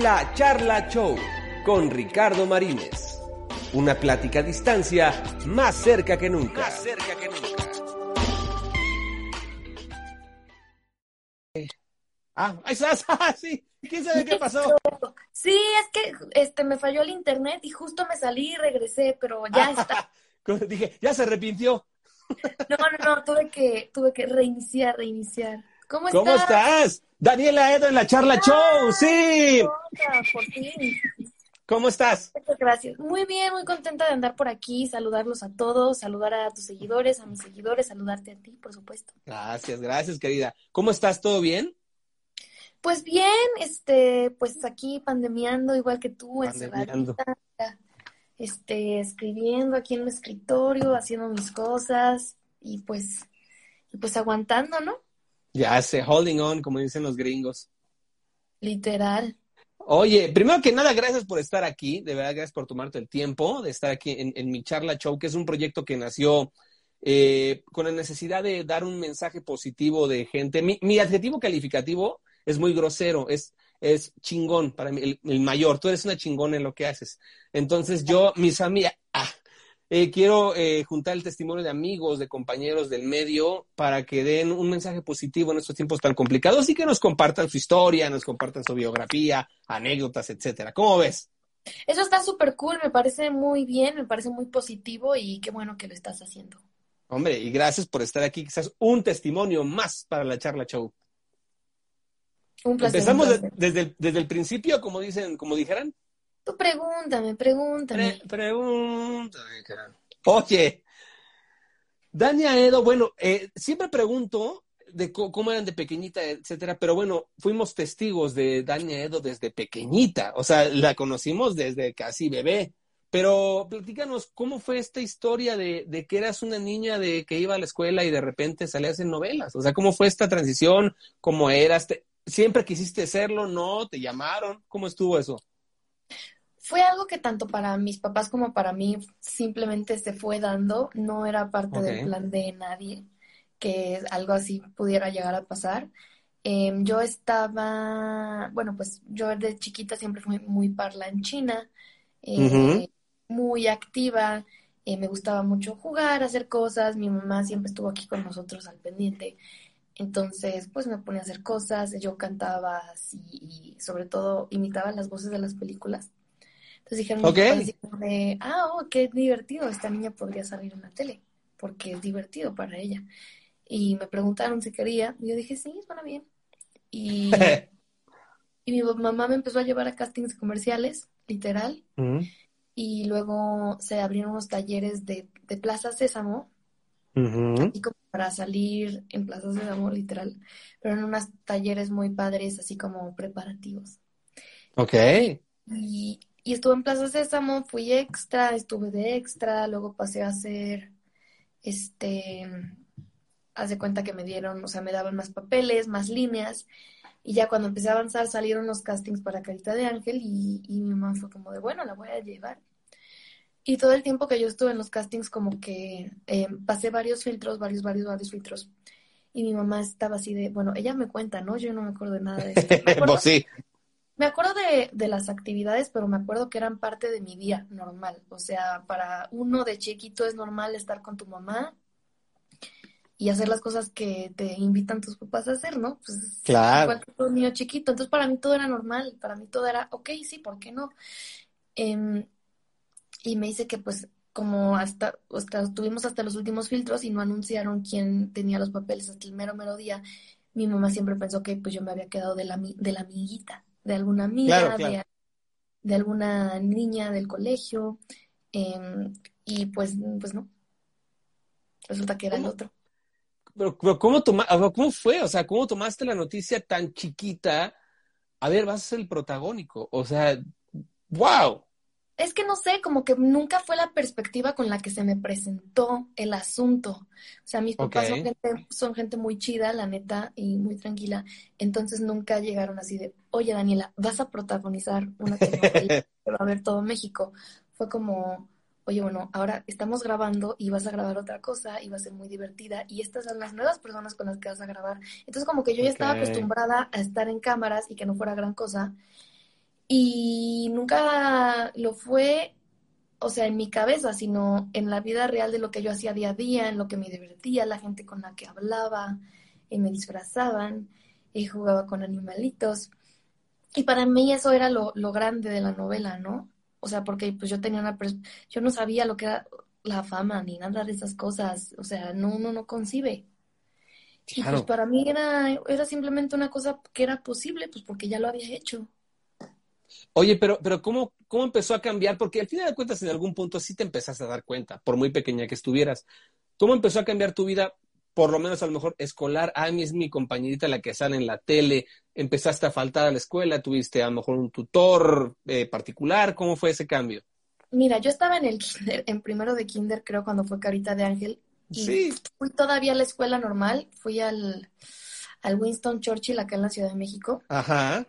La Charla Show con Ricardo Marínez. Una plática a distancia más cerca que nunca. Más cerca que nunca. Ah, ahí estás. Ah, sí. ¿Quién sabe qué pasó? Sí, es que este me falló el internet y justo me salí y regresé, pero ya está. Dije, ya se arrepintió. No, no, no, tuve que, tuve que reiniciar, reiniciar. ¿Cómo estás? ¿Cómo estás? Daniela Edo en la charla Ah, show, sí. Hola, por fin. ¿Cómo estás? Muchas gracias. Muy bien, muy contenta de andar por aquí, saludarlos a todos, saludar a tus seguidores, a mis seguidores, saludarte a ti, por supuesto. Gracias, gracias, querida. ¿Cómo estás? ¿Todo bien? Pues bien, este, pues aquí pandemiando igual que tú, Pandemiando. encerradita, este, escribiendo aquí en mi escritorio, haciendo mis cosas y pues, y pues aguantando, ¿no? Ya sé, holding on, como dicen los gringos. Literal. Oye, primero que nada, gracias por estar aquí. De verdad, gracias por tomarte el tiempo de estar aquí en, en mi charla show, que es un proyecto que nació eh, con la necesidad de dar un mensaje positivo de gente. Mi, mi adjetivo calificativo es muy grosero, es, es chingón para mí, el, el mayor. Tú eres una chingona en lo que haces. Entonces, yo, mis amigas, ah, eh, quiero eh, juntar el testimonio de amigos, de compañeros del medio, para que den un mensaje positivo en estos tiempos tan complicados y que nos compartan su historia, nos compartan su biografía, anécdotas, etcétera. ¿Cómo ves? Eso está súper cool, me parece muy bien, me parece muy positivo y qué bueno que lo estás haciendo. Hombre, y gracias por estar aquí. Quizás un testimonio más para la charla show. Un placer. Empezamos un de- placer. desde, el, desde el principio, como dicen, como dijeran. Tú pregúntame, pregúntame. Pre- pregúntame, cara. Oye, Dania Edo, bueno, eh, siempre pregunto de cómo eran de pequeñita, etcétera, pero bueno, fuimos testigos de Dania Edo desde pequeñita, o sea, la conocimos desde casi bebé. Pero platícanos, ¿cómo fue esta historia de, de que eras una niña de que iba a la escuela y de repente salías en novelas? O sea, ¿cómo fue esta transición? ¿Cómo eras? ¿Te- ¿Siempre quisiste serlo? ¿No? ¿Te llamaron? ¿Cómo estuvo eso? Fue algo que tanto para mis papás como para mí simplemente se fue dando, no era parte del plan de nadie que algo así pudiera llegar a pasar. Em, yo estaba, bueno, pues yo de chiquita siempre fui muy parlanchina, eh, Ujú. muy activa, eh, me gustaba mucho jugar, hacer cosas, mi mamá siempre estuvo aquí con nosotros al pendiente. Entonces, pues me ponía a hacer cosas, yo cantaba así y sobre todo imitaba las voces de las películas. Entonces dijeron mis Ok. papás así como de, ah, oh, qué divertido, esta niña podría salir en la tele, porque es divertido para ella. Y me preguntaron si quería, y yo dije, sí, suena bien. Y, y mi mamá me empezó a llevar a castings comerciales, literal, Ujú. y luego se abrieron unos talleres de, de Plaza Sésamo, y como para salir en Plaza Sésamo, literal, pero en unos talleres muy padres, así como preparativos. Ok. Y, y estuve en Plaza Sésamo, fui extra, estuve de extra, luego pasé a ser, este, haz de cuenta que me dieron, o sea, me daban más papeles, más líneas, y ya cuando empecé a avanzar salieron los castings para Carita de Ángel y, y mi mamá fue como de, bueno, la voy a llevar. Y todo el tiempo que yo estuve en los castings como que eh, pasé varios filtros, varios, varios, varios filtros. Y mi mamá estaba así de, bueno, ella me cuenta, ¿no? Yo no me acuerdo de nada de esto. Me acuerdo Pues sí. Me acuerdo de, de las actividades, pero me acuerdo que eran parte de mi día normal. O sea, para uno de chiquito es normal estar con tu mamá y hacer las cosas que te invitan tus papás a hacer, ¿no? Pues Claro. igual que todo niño chiquito. Entonces para mí todo era normal, para mí todo era, ok, sí, ¿por qué no? Em, y me dice que pues como hasta, hasta estuvimos hasta los últimos filtros y no anunciaron quién tenía los papeles hasta el mero mero día, mi mamá siempre pensó que pues yo me había quedado de la, de la amiguita, de alguna amiga, Claro, claro. de, de alguna niña del colegio, em, y pues, pues no. Resulta que era el otro. Pero, pero ¿cómo, toma, ¿cómo fue? O sea, ¿cómo tomaste la noticia tan chiquita a ver, vas a ser el protagónico. O sea, wow. Es que no sé, como que nunca fue la perspectiva con la que se me presentó el asunto. O sea, mis papás son, gente, son gente muy chida, la neta, y muy tranquila. Entonces nunca llegaron así de, oye Daniela, vas a protagonizar una telenovela que va a ver todo México. Fue como, oye, bueno, ahora estamos grabando y vas a grabar otra cosa y va a ser muy divertida y estas son las nuevas personas con las que vas a grabar. Entonces como que yo ya estaba acostumbrada a estar en cámaras y que no fuera gran cosa y nunca lo fue, o sea, en mi cabeza, sino en la vida real de lo que yo hacía día a día, en lo que me divertía, la gente con la que hablaba, y me disfrazaban, y jugaba con animalitos. Y para mí eso era lo, lo grande de la novela, ¿no? O sea, porque pues yo tenía una... Yo no sabía lo que era la fama ni nada de esas cosas. O sea, no, uno no concibe. Y pues para mí era, era simplemente una cosa que era posible, pues porque ya lo había hecho. Oye, pero, pero ¿cómo, ¿cómo empezó a cambiar? Porque al final de cuentas, en algún punto sí te empezaste a dar cuenta, por muy pequeña que estuvieras. ¿Cómo empezó a cambiar tu vida, por lo menos a lo mejor escolar? A mí es mi compañerita la que sale en la tele. Empezaste a faltar a la escuela, tuviste a lo mejor un tutor eh, particular. ¿Cómo fue ese cambio? Mira, yo estaba en el kinder, en primero de kinder, creo, cuando fue Carita de Ángel. Y sí. fui todavía a la escuela normal. Fui al, al Winston Churchill acá en la Ciudad de México. Ajá.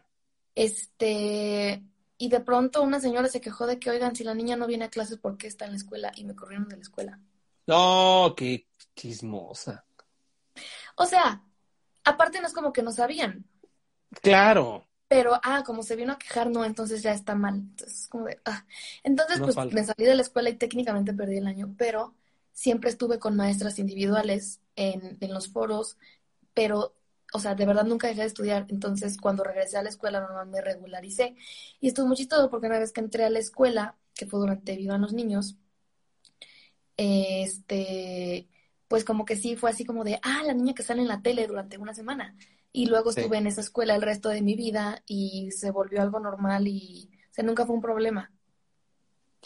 Este, y de pronto una señora se quejó de que, oigan, si la niña no viene a clases, ¿por qué está en la escuela? Y me corrieron de la escuela. No, qué chismosa. O sea, aparte no es como que no sabían. Claro. Pero, ah, como se vino a quejar, no, entonces ya está mal. Entonces, como de, ah. Entonces, pues me salí de la escuela y técnicamente perdí el año, pero siempre estuve con maestras individuales en, en los foros, pero o sea, de verdad nunca dejé de estudiar. Entonces, cuando regresé a la escuela, normal me regularicé. Y estuvo muy chistoso porque una vez que entré a la escuela, que fue durante Vivan los Niños, este, pues como que sí fue así como de, ah, la niña que sale en la tele durante una semana. Y luego estuve en esa escuela el resto de mi vida y se volvió algo normal y, o sea, nunca fue un problema.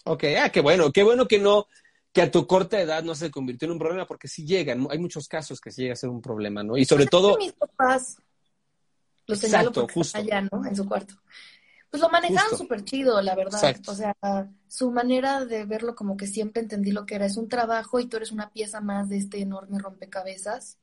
Ok, ah, qué bueno, qué bueno que no, que a tu corta edad no se convirtió en un problema, porque sí llegan, hay muchos casos que sí llega a ser un problema, ¿no? Y sobre todo... Mis papás, señalo justo. allá, ¿no? En su cuarto. Pues lo manejaban súper chido, la verdad. O sea, su manera de verlo como que siempre entendí lo que era. Es un trabajo y tú eres una pieza más de este enorme rompecabezas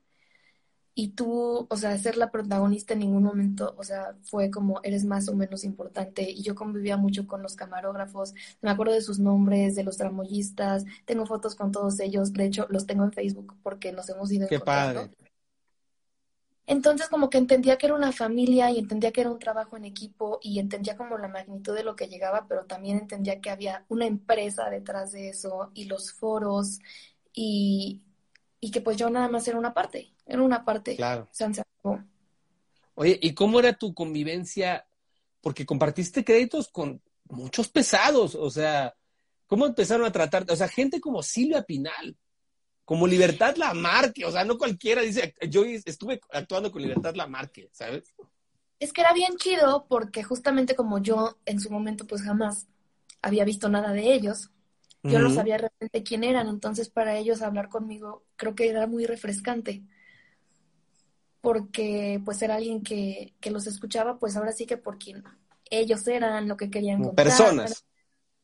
y tú, o sea, ser la protagonista en ningún momento, o sea, fue como eres más o menos importante. Y yo convivía mucho con los camarógrafos, me acuerdo de sus nombres, de los tramoyistas, tengo fotos con todos ellos, de hecho los tengo en Facebook porque nos hemos ido Qué padre. Entonces como que entendía que era una familia y entendía que era un trabajo en equipo y entendía como la magnitud de lo que llegaba, pero también entendía que había una empresa detrás de eso y los foros y, y que pues yo nada más era una parte, era una parte. Claro. Oye, ¿y cómo era tu convivencia? Porque compartiste créditos con muchos pesados, o sea, ¿cómo empezaron a tratar? O sea, gente como Silvia Pinal, como Libertad Lamarque, o sea, no cualquiera dice, yo estuve actuando con Libertad Lamarque, ¿sabes? Es que era bien chido porque justamente como yo en su momento pues jamás había visto nada de ellos, yo no sabía realmente quién eran, entonces para ellos hablar conmigo creo que era muy refrescante. Porque pues era alguien que, que los escuchaba, pues ahora sí que por quien ellos eran, lo que querían contar. Personas.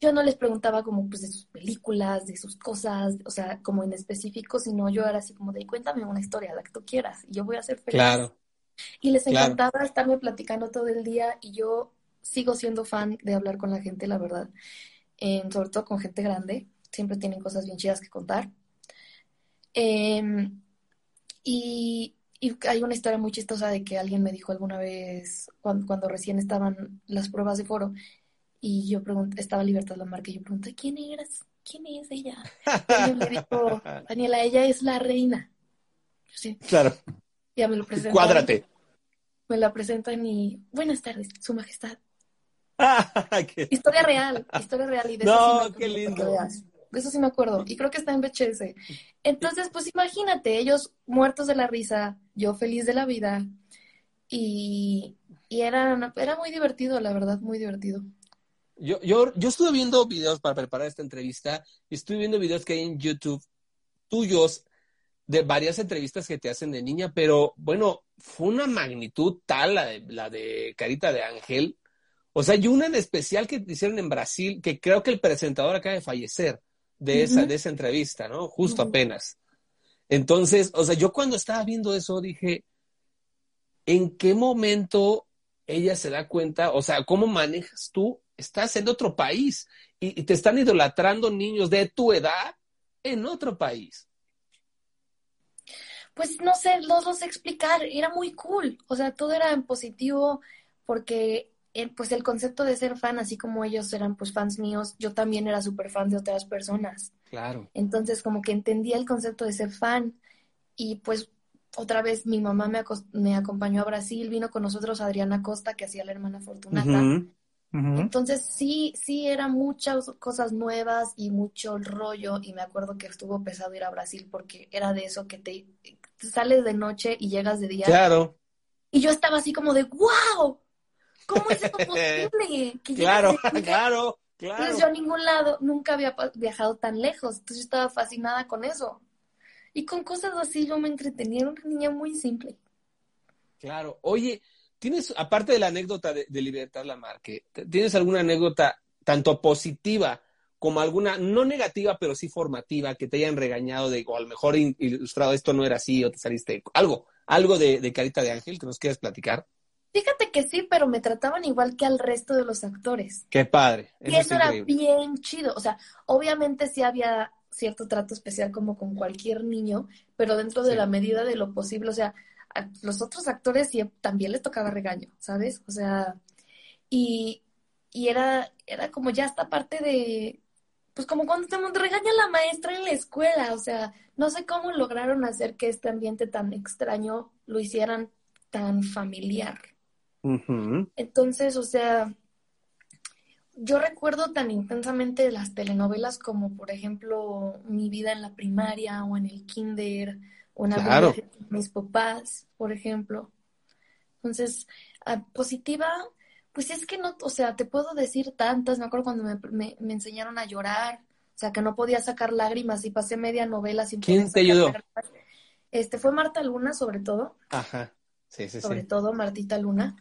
Yo no les preguntaba como pues de sus películas, de sus cosas, o sea, como en específico, sino yo era así como de cuéntame una historia, la que tú quieras, y yo voy a ser feliz. Claro. Y les encantaba estarme platicando todo el día y yo sigo siendo fan de hablar con la gente, la verdad sobre todo con gente grande, siempre tienen cosas bien chidas que contar. Em, y, hay una historia muy chistosa de que alguien me dijo alguna vez, cuando, recién estaban las pruebas de foro, y yo pregunté, estaba Libertad Lamarque, y yo pregunté, ¿quién eres? ¿Quién es ella? Y me dijo, Daniela, ella es la reina. Sí. Claro. Ya me lo presentan. Cuádrate. Me la presentan y, buenas tardes, su majestad. Historia real, historia real. Y de no, eso sí qué lindo. De eso sí me acuerdo. Y creo que está en VHS. Entonces, pues imagínate, ellos muertos de la risa, yo feliz de la vida. Y, y era, era muy divertido, la verdad, muy divertido. Yo, yo, yo estuve viendo videos para preparar esta entrevista y estuve viendo videos que hay en YouTube tuyos de varias entrevistas que te hacen de niña, pero bueno, fue una magnitud tal la de, la de Carita de Ángel. O sea, y una en especial que hicieron en Brasil, que creo que el presentador acaba de fallecer de esa, de esa entrevista, ¿no? Justo apenas. Entonces, o sea, yo cuando estaba viendo eso dije, ¿en qué momento ella se da cuenta? O sea, ¿cómo manejas tú? Estás en otro país y, te están idolatrando niños de tu edad en otro país pues no sé, no lo explicar, era muy cool, o sea, todo era en positivo porque eh, pues el concepto de ser fan, así como ellos eran pues fans míos, yo también era súper fan de otras personas. Claro. Entonces como que entendía el concepto de ser fan y pues otra vez mi mamá me, me acompañó a Brasil, vino con nosotros Adriana Costa, que hacía la hermana Fortunata. Entonces sí, sí eran muchas cosas nuevas y mucho rollo y me acuerdo que estuvo pesado ir a Brasil porque era de eso que te sales de noche y llegas de día. Claro. Y yo estaba así como de, wow, ¿cómo es esto posible? claro, claro, claro. Entonces yo a ningún lado nunca había viajado tan lejos, entonces yo estaba fascinada con eso. Y con cosas así yo me entretenía, era una niña muy simple. Claro, oye, tienes, aparte de la anécdota de, de Libertad Lamarque, ¿tienes alguna anécdota tanto positiva como alguna, no negativa, pero sí formativa, que te hayan regañado de, o a lo mejor ilustrado, esto no era así, o te saliste, algo, algo de, Carita de Ángel que nos quieras platicar? Fíjate que sí, pero me trataban igual que al resto de los actores. Qué padre. y eso era bien chido. O sea, obviamente sí había cierto trato especial como con cualquier niño, pero dentro de la medida de lo posible. O sea, a los otros actores sí, también les tocaba regaño, ¿sabes? O sea, y, y era, era como ya esta parte de, pues como cuando te regaña la maestra en la escuela, o sea, no sé cómo lograron hacer que este ambiente tan extraño lo hicieran tan familiar. Entonces, o sea, yo recuerdo tan intensamente las telenovelas como, por ejemplo, Mi vida en la primaria o en el kinder o en claro. mis papás, por ejemplo. Entonces, positiva, pues es que no, o sea, te puedo decir tantas, me acuerdo cuando me, me, enseñaron a llorar, o sea, que no podía sacar lágrimas y pasé media novela sin ¿Quién te ayudó? Este fue Marta Luna, sobre todo. Ajá, sí, sí, sobre todo Martita Luna.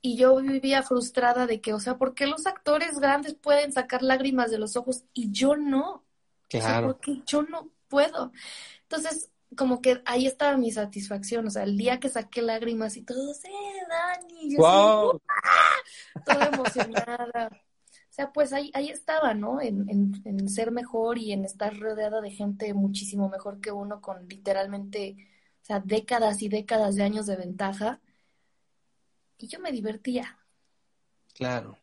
Y yo vivía frustrada de que, o sea, ¿por qué los actores grandes pueden sacar lágrimas de los ojos y yo no? Claro. O sea, porque yo no puedo. Entonces, como que ahí estaba mi satisfacción, o sea, el día que saqué lágrimas y todo, ¡eh, Dani! Yo wow. toda emocionada. O sea, pues ahí, ahí estaba, ¿no? En, en, ser mejor y en estar rodeada de gente muchísimo mejor que uno con literalmente, sea, décadas y décadas de años de ventaja. Y yo me divertía. Claro,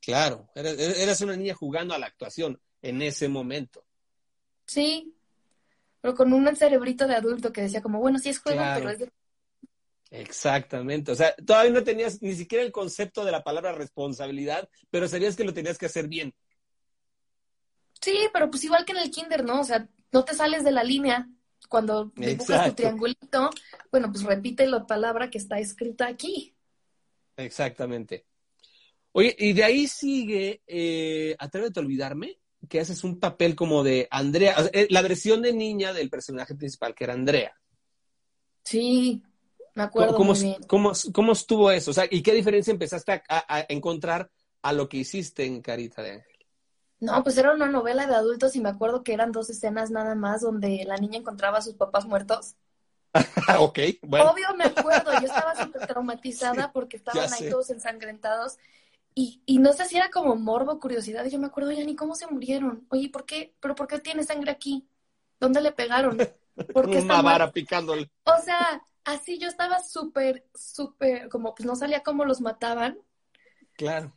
claro. eras una niña jugando a la actuación en ese momento. Sí, pero con un cerebrito de adulto que decía como, bueno, sí es juego, pero es de... Exactamente, o sea, todavía no tenías ni siquiera el concepto de la palabra responsabilidad, pero sabías que lo tenías que hacer bien. Sí, pero pues igual que en el kinder, ¿no? O sea, no te sales de la línea cuando dibujas tu triangulito, bueno, pues repite la palabra que está escrita aquí. Exactamente. Oye, y de ahí sigue, eh, Atrévete a olvidarme, que haces un papel como de Andrea, eh, la versión de niña del personaje principal, que era Andrea. Sí, me acuerdo. ¿Cómo, cómo, estuvo eso? O sea, ¿y qué diferencia empezaste a, encontrar a lo que hiciste en Carita de Ángel? No, pues era una novela de adultos y me acuerdo que eran dos escenas nada más donde la niña encontraba a sus papás muertos. ok, bueno. Obvio me acuerdo, yo estaba súper traumatizada porque estaban ahí todos ensangrentados y, y, no sé si era como morbo, curiosidad, y yo me acuerdo, ya ni cómo se murieron. Oye, ¿por qué? ¿Pero por qué tiene sangre aquí? ¿Dónde le pegaron? Porque Una vara picándole. O sea, así yo estaba súper, súper, como pues no sabía cómo los mataban. Claro.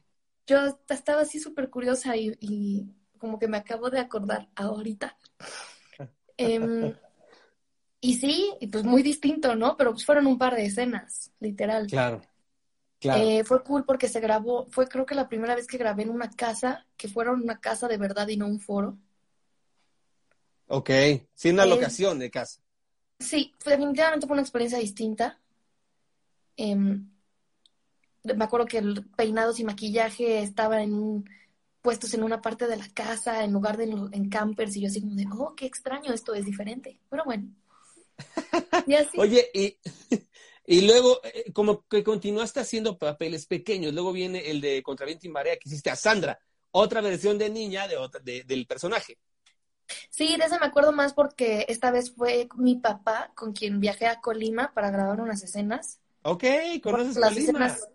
Yo estaba así súper curiosa y, y, como que me acabo de acordar ahorita. Em, y sí, y pues muy distinto, ¿no? Pero pues fueron un par de escenas, literal. Claro. Eh, fue cool porque se grabó, fue creo que la primera vez que grabé en una casa, que fuera una casa de verdad y no un foro. Ok, sí, una locación de casa. Sí, definitivamente fue una experiencia distinta. Em, me acuerdo que el peinados y maquillaje estaba en puestos en una parte de la casa en lugar de en, en campers y yo así como de, oh, qué extraño, esto es diferente. Pero bueno. Y así. Oye, y, y luego, eh, como que continuaste haciendo papeles pequeños, luego viene el de Contraviento y Marea que hiciste a Sandra, otra versión de niña de otra, de, del personaje. Sí, de eso me acuerdo más porque esta vez fue mi papá con quien viajé a Colima para grabar unas escenas. Ok, conoces las Colima. Escenas,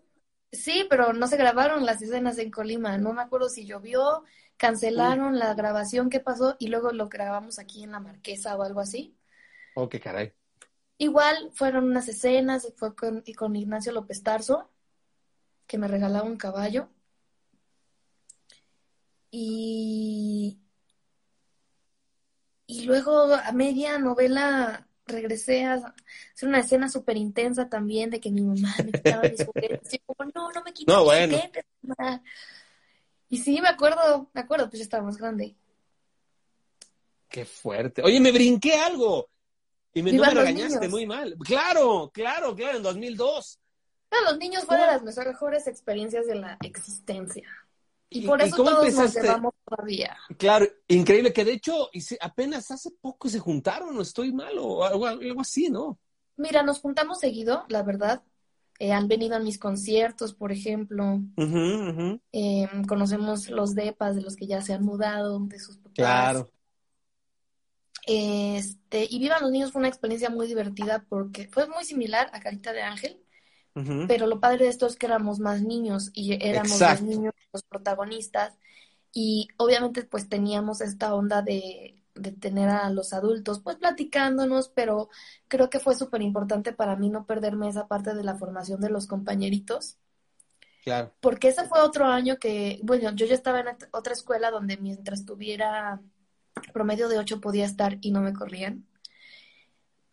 sí, pero no se grabaron las escenas en Colima. No me acuerdo si llovió, cancelaron la grabación, qué pasó, y luego lo grabamos aquí en la Marquesa o algo así. Oh, qué caray. Igual fueron unas escenas, fue con, y con Ignacio López Tarso, que me regalaba un caballo. Y, y luego a media novela regresé a hacer una escena súper intensa también de que mi mamá me quitaba mis juguetes. Y como, no, no me quites no, mis juguetes, mamá. Y sí, me acuerdo, me acuerdo, pues ya estaba más grande. Qué fuerte. Oye, me brinqué algo. Y me, no me regañaste muy mal. Claro, claro, claro, en 2002. No, los niños fueron las mejores experiencias de la existencia. Y, por eso todos nos llevamos todavía. Claro, increíble, que de hecho apenas hace poco se juntaron, no estoy mal, o algo, así, ¿no? Mira, nos juntamos seguido, la verdad. Eh, han venido a mis conciertos, por ejemplo. Em, conocemos los depas de los que ya se han mudado, de sus papás. Claro. Este, y Vivan los Niños fue una experiencia muy divertida porque fue muy similar a Carita de Ángel, pero lo padre de esto es que éramos más niños y éramos los niños los protagonistas y obviamente pues teníamos esta onda de, de tener a los adultos pues platicándonos, pero creo que fue súper importante para mí no perderme esa parte de la formación de los compañeritos. Claro. Porque ese fue otro año que, bueno, yo ya estaba en otra escuela donde mientras tuviera promedio de ocho podía estar y no me corrían.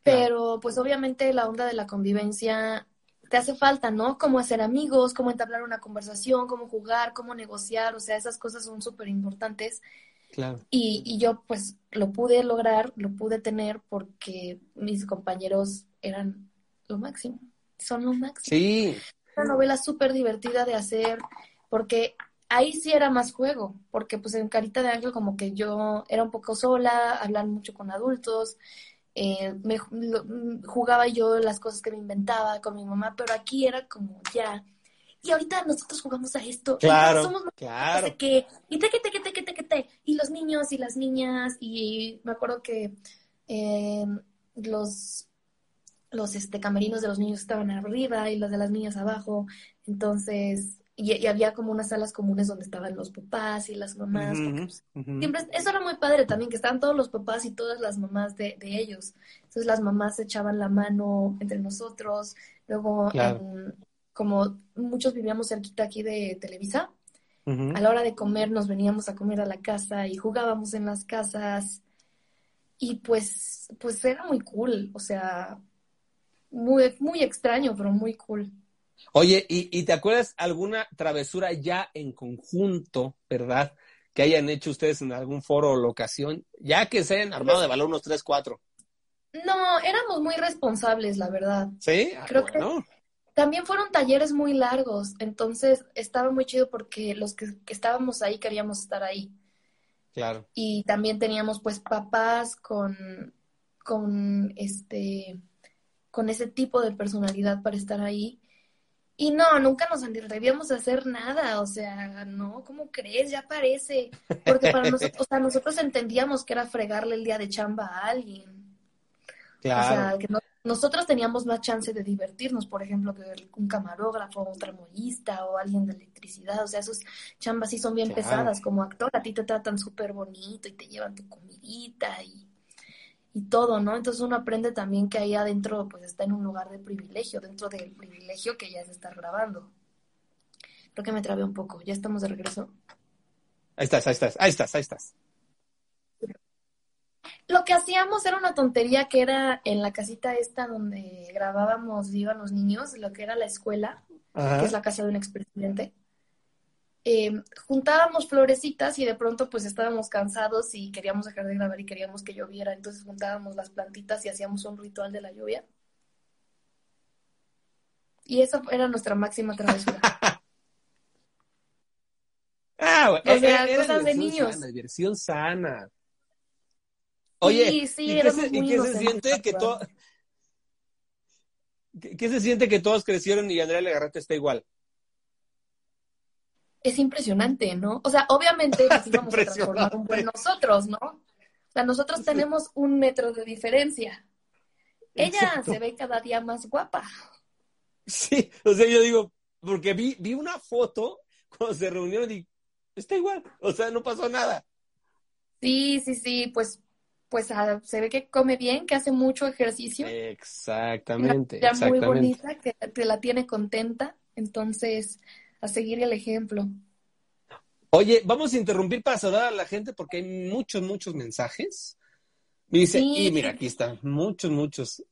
Pero pues obviamente la onda de la convivencia te hace falta, ¿no? Cómo hacer amigos, cómo entablar una conversación, cómo jugar, cómo negociar, o sea, esas cosas son súper importantes. Claro. Y, y yo pues lo pude lograr, lo pude tener porque mis compañeros eran lo máximo, son lo máximo. Sí. Una novela súper divertida de hacer porque ahí sí era más juego, porque pues en Carita de Ángel como que yo era un poco sola, hablar mucho con adultos, eh, me, mm, jugaba yo las cosas que me inventaba con mi mamá, pero aquí era como ya. Y ahorita nosotros jugamos a esto. Claro, somos claro. Que, y te, que, te, te, te, te, te, y los niños y las niñas, y me acuerdo que eh, los, los este, camerinos de los niños estaban arriba y los de las niñas abajo. Entonces, y, había como unas salas comunes donde estaban los papás y las mamás. Pues, siempre, eso era muy padre también, que estaban todos los papás y todas las mamás de, ellos. Entonces las mamás echaban la mano entre nosotros. Luego, como muchos vivíamos cerquita aquí de Televisa, a la hora de comer nos veníamos a comer a la casa y jugábamos en las casas. Y pues, pues era muy cool, o sea, muy, muy extraño, pero muy cool. Oye, ¿y, te acuerdas alguna travesura ya en conjunto, verdad? Que hayan hecho ustedes en algún foro o locación, ya que se hayan armado de valor unos 3, 4. No, éramos muy responsables, la verdad. Sí, ah, creo que también fueron talleres muy largos, entonces estaba muy chido porque los que, que, estábamos ahí queríamos estar ahí. Claro. Y también teníamos pues papás con, con este, con ese tipo de personalidad para estar ahí. Y no, nunca nos debíamos hacer nada, o sea, no, ¿cómo crees? Ya parece. Porque para nosotros, o sea, nosotros entendíamos que era fregarle el día de chamba a alguien. Claro. O sea, que nosotros teníamos más chance de divertirnos, por ejemplo, que un camarógrafo, un tramoyista o alguien de electricidad. O sea, esos chambas sí son bien pesadas. Como actor, a ti te tratan súper bonito y te llevan tu comidita y y todo, ¿no? Entonces uno aprende también que ahí adentro pues está en un lugar de privilegio, dentro del privilegio que ya es estar grabando. Creo que me trabé un poco, ya estamos de regreso. Ahí estás, ahí estás, ahí estás, ahí estás. Lo que hacíamos era una tontería que era en la casita esta donde grabábamos Vivan los niños, lo que era la escuela, que es la casa de un expresidente eh, juntábamos florecitas y de pronto pues estábamos cansados y queríamos dejar de grabar y queríamos que lloviera, entonces juntábamos las plantitas y hacíamos un ritual de la lluvia. Y eso era nuestra máxima travesura. Ah, O eh, sea, era cosas de niños. sana, diversión sana. Oye, Sí, sí, ¿y qué se, y muy qué se inocentes, siente que todo... ¿Qué, qué se siente que todos crecieron y Andrea Legarreta está igual? Es impresionante, ¿no? O sea, obviamente nos íbamos a transformar un buen nosotros, ¿no? O sea, nosotros tenemos un metro de diferencia. Ella Exacto. se ve cada día más guapa. Sí, o sea, yo digo, porque vi, vi una foto cuando se reunieron y está igual, o sea, no pasó nada. Sí, sí, sí, pues, pues ah, se ve que come bien, que hace mucho ejercicio. Exactamente, Ya muy exactamente. bonita, que te la tiene contenta. Entonces, a seguir el ejemplo. Oye, vamos a interrumpir para saludar a la gente porque hay muchos, muchos mensajes. Me dice, Sí. y mira, aquí están, muchos, muchos.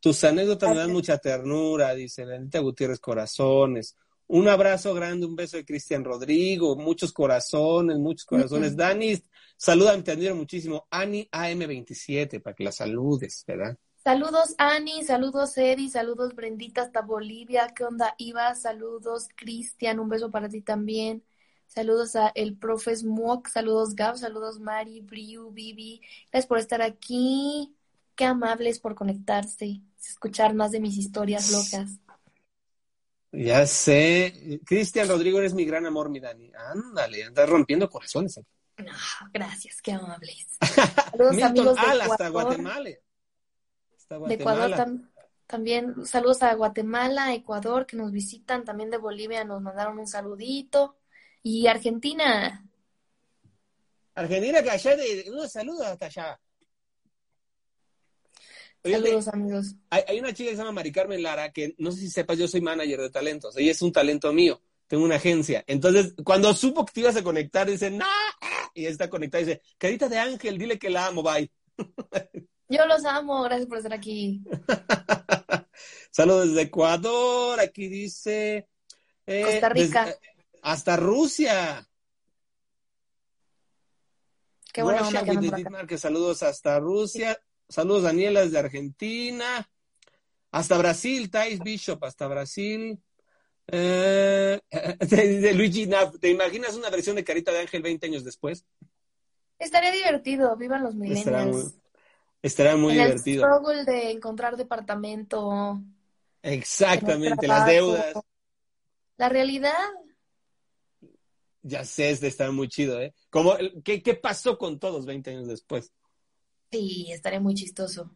Tus anécdotas me dan mucha ternura, dice Lenita Gutiérrez Corazones. Un abrazo grande, un beso de Cristian Rodrigo, muchos corazones, muchos corazones. Ujú. Dani, saludan, te admiro muchísimo. Ani AM27, para que la saludes, ¿verdad? Saludos, Ani, saludos, Eddie, saludos, Brendita, hasta Bolivia. ¿Qué onda, Iva? Saludos, Cristian, un beso para ti también. Saludos a el profe Smoke, saludos, Gab, saludos, Mari, Briu, Vivi. Gracias por estar aquí. Qué amables por conectarse, escuchar más de mis historias locas. Ya sé. Cristian Rodrigo, eres mi gran amor, mi Dani. Ándale, andas rompiendo corazones. aquí. No, gracias, qué amables. Saludos, amigos de Al, hasta Ecuador. Guatemala. De Ecuador tam- también, saludos a Guatemala, Ecuador, que nos visitan, también de Bolivia nos mandaron un saludito. Y Argentina, Argentina, que allá de unos saludos hasta allá. Saludos amigos. hay, hay una chica que se llama Mari Carmen Lara, que no sé si sepas, yo soy manager de talentos. Ella es un talento mío. Tengo una agencia. Entonces, cuando supo que te ibas a conectar, dice, ¡No! Y está conectada y dice, Carita de Ángel, dile que la amo, bye. Yo los amo, gracias por estar aquí. Saludos desde Ecuador. Aquí dice. eh, Costa Rica. desde- hasta Rusia. Qué. Market. Saludos hasta Rusia. Saludos Daniela desde Argentina. Hasta Brasil, Thais Bishop, hasta Brasil. Eh, de Luigi Nav, ¿te imaginas una versión de Carita de Ángel 20 años después? Estaría divertido, vivan los millennials. Estará muy En el divertido. struggle de encontrar departamento, Exactamente, las deudas. La realidad, Ya sé, es de estar muy chido, ¿eh? Como, el- ¿qué, ¿Qué pasó con todos 20 años después? sí, estaría muy chistoso.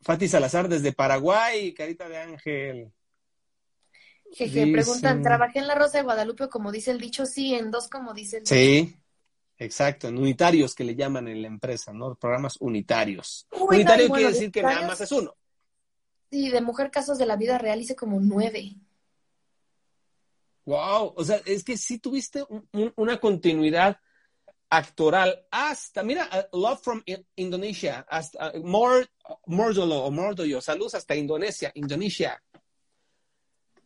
Fati Salazar desde Paraguay, Carita de Ángel. Jeje, Dicen- preguntan, ¿trabajé en la Rosa de Guadalupe como dice el dicho? Sí, en dos como dice el dicho. Sí, exacto, en unitarios que le llaman en la empresa, ¿no? Programas unitarios. Uy, Unitario bueno, quiere decir que nada más es uno. Sí, de Mujer Casos de la Vida Real hice como nueve. Wow, o sea, es que sí tuviste un- un- una continuidad actoral hasta, mira, uh, Love from Indonesia, hasta uh, Mor, Mordolo o Mordoyo, saludos hasta Indonesia, Indonesia.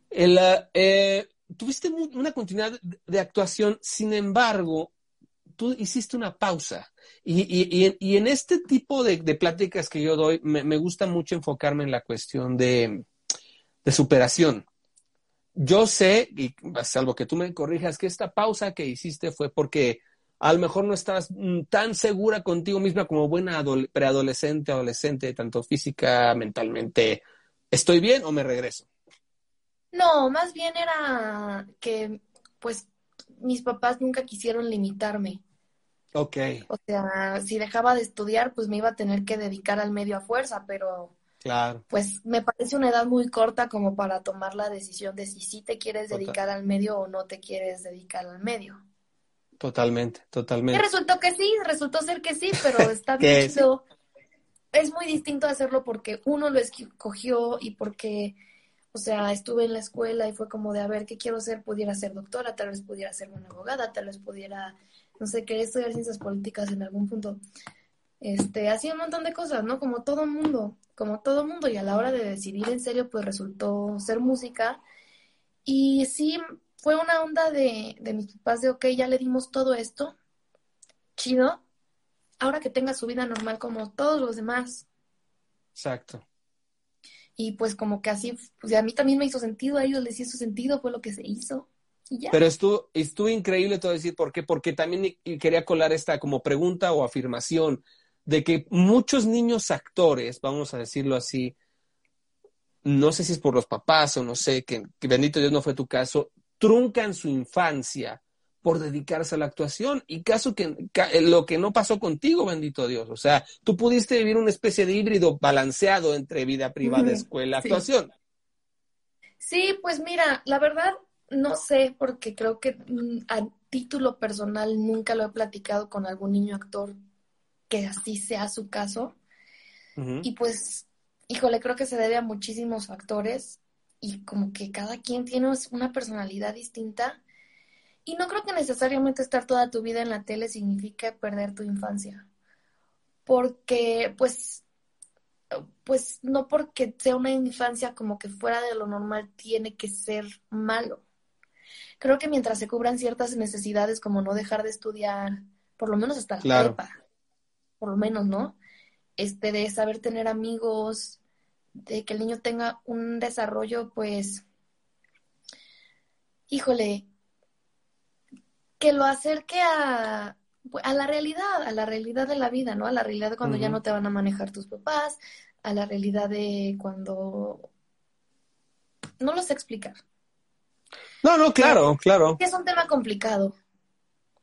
El, uh, eh, tuviste una continuidad de, de actuación, sin embargo, tú hiciste una pausa. Y, y- y en- este tipo de, de pláticas que yo doy, me, me gusta mucho enfocarme en la cuestión de, de superación. Yo sé, y salvo que tú me corrijas, que esta pausa que hiciste fue porque a lo mejor no estabas mm, tan segura contigo misma como buena adole- preadolescente, adolescente, tanto física, mentalmente. ¿Estoy bien o me regreso? No, más bien era que, pues, mis papás nunca quisieron limitarme. Ok, O sea, si dejaba de estudiar, pues me iba a tener que dedicar al medio a fuerza, pero claro, pues me parece una edad muy corta como para tomar la decisión de si sí te quieres Total. dedicar al medio o no te quieres dedicar al medio. totalmente, Y totalmente. resultó que sí, resultó ser que sí, pero está bien. Es muy distinto hacerlo porque uno lo escogió y porque, o sea, estuve en la escuela y fue como de, a ver, ¿qué quiero ser? Pudiera ser doctora, tal vez pudiera ser una abogada, tal vez pudiera, no sé, querer estudiar ciencias políticas en algún punto. Este, hacía un montón de cosas, ¿no? Como todo mundo, como todo mundo. Y a la hora de decidir en serio, pues resultó ser música. Y sí, fue una onda de, de mis papás de, ok, ya le dimos todo esto, chido, ahora que tenga su vida normal como todos los demás. Exacto. Y pues como que así, a mí también me hizo sentido, a ellos les hizo sentido, fue lo que se hizo. Pero estuvo, estuvo increíble todo decir, ¿por qué? Porque también quería colar esta como pregunta o afirmación de que muchos niños actores, vamos a decirlo así, no sé si es por los papás o no sé, que, bendito Dios no fue tu caso, truncan su infancia por dedicarse a la actuación y caso que lo que no pasó contigo, bendito Dios, o sea, tú pudiste vivir una especie de híbrido balanceado entre vida privada, escuela, actuación. Sí, pues mira, la verdad no sé, porque creo que mm, a título personal nunca lo he platicado con algún niño actor que así sea su caso. Y pues, híjole, creo que se debe a muchísimos factores y como que cada quien tiene una personalidad distinta. Y no creo que necesariamente estar toda tu vida en la tele signifique perder tu infancia. Porque, pues, pues no porque sea una infancia como que fuera de lo normal tiene que ser malo. Creo que mientras se cubran ciertas necesidades como no dejar de estudiar, por lo menos hasta la prepa, por lo menos, ¿no? Este, de saber tener amigos, de que el niño tenga un desarrollo, pues, híjole, que lo acerque a, a la realidad, a la realidad de la vida, ¿no? A la realidad de cuando ya no te van a manejar tus papás, a la realidad de cuando... No lo sé explicar. No, no, claro, claro. Es un tema complicado.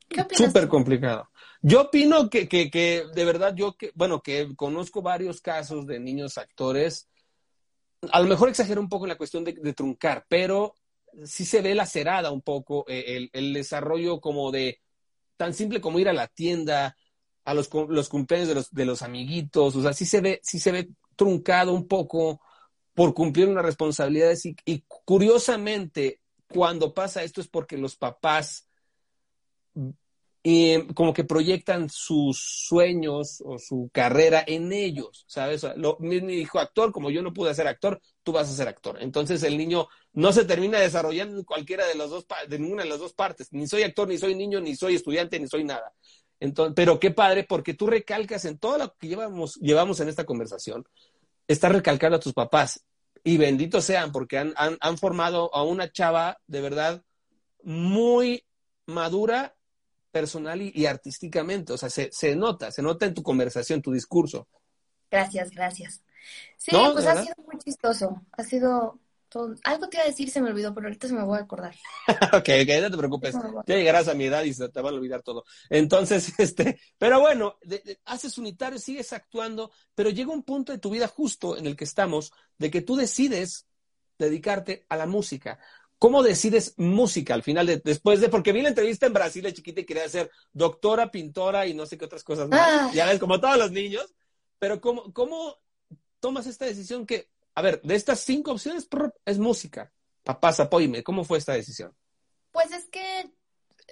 ¿Qué opinas? Súper complicado. Yo opino que, que, que, de verdad, yo que, bueno, que conozco varios casos de niños actores, a lo mejor exagero un poco en la cuestión de, truncar, pero sí se ve lacerada un poco eh, el, desarrollo como de tan simple como ir a la tienda, a los, los cumpleaños de los, de los amiguitos, o sea, sí se ve, sí se ve truncado un poco por cumplir unas responsabilidades y curiosamente cuando pasa esto es porque los papás y como que proyectan sus sueños o su carrera en ellos, ¿sabes? Lo, mi, hijo actor, como yo no pude ser actor, tú vas a ser actor. Entonces el niño no se termina desarrollando en cualquiera de las dos, de ninguna de las dos partes. Ni soy actor, ni soy niño, ni soy estudiante, ni soy nada. Entonces, pero qué padre, porque tú recalcas en todo lo que llevamos, llevamos en esta conversación, estás recalcando a tus papás. Y benditos sean, porque han, han, han formado a una chava de verdad muy madura personal y, artísticamente. O sea, se, se, nota, se nota en tu conversación, tu discurso. Gracias, gracias. Sí, pues ha sido muy chistoso. Ha sido todo... Algo te iba a decir, se me olvidó, pero ahorita se me voy a acordar. ok, ok, no te preocupes. Ya llegarás a mi edad y se te van a olvidar todo. Entonces, este, pero bueno, haces unitario, sigues actuando, pero llega un punto de tu vida justo en el que estamos, de que tú decides dedicarte a la música. ¿Cómo decides música al final, de, después de, porque vi la entrevista en Brasil de chiquita y quería ser doctora, pintora y no sé qué otras cosas más, ah. ya ves, como todos los niños, pero ¿cómo, ¿cómo tomas esta decisión que, a ver, de estas cinco opciones es música? Papás, apóyeme, ¿cómo fue esta decisión? Pues es que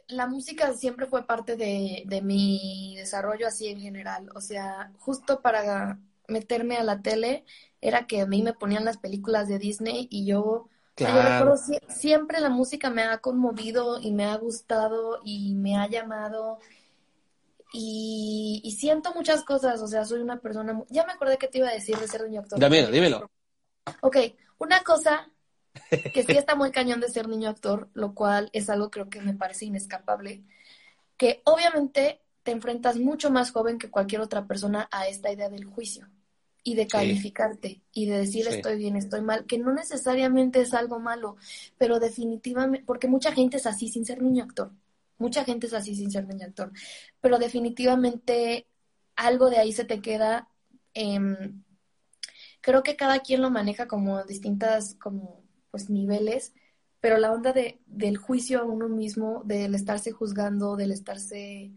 la música siempre fue parte de, de mi desarrollo así en general, o sea, justo para meterme a la tele era que a mí me ponían las películas de Disney y yo Claro. siempre la música me ha conmovido y me ha gustado y me ha llamado. Y, siento muchas cosas, o sea, soy una persona... Ya me acordé que te iba a decir de ser niño actor. Dímelo, dímelo. Ok, una cosa que sí está muy cañón de ser niño actor, lo cual es algo creo que me parece inescapable, que obviamente te enfrentas mucho más joven que cualquier otra persona a esta idea del juicio y de calificarte y de decir estoy bien, estoy mal, que no necesariamente es algo malo, pero definitivamente, porque mucha gente es así sin ser niño actor, mucha gente es así sin ser niño actor, pero definitivamente algo de ahí se te queda. Em, creo que cada quien lo maneja como distintas como pues niveles, pero la onda de, del juicio a uno mismo, del estarse juzgando, del estarse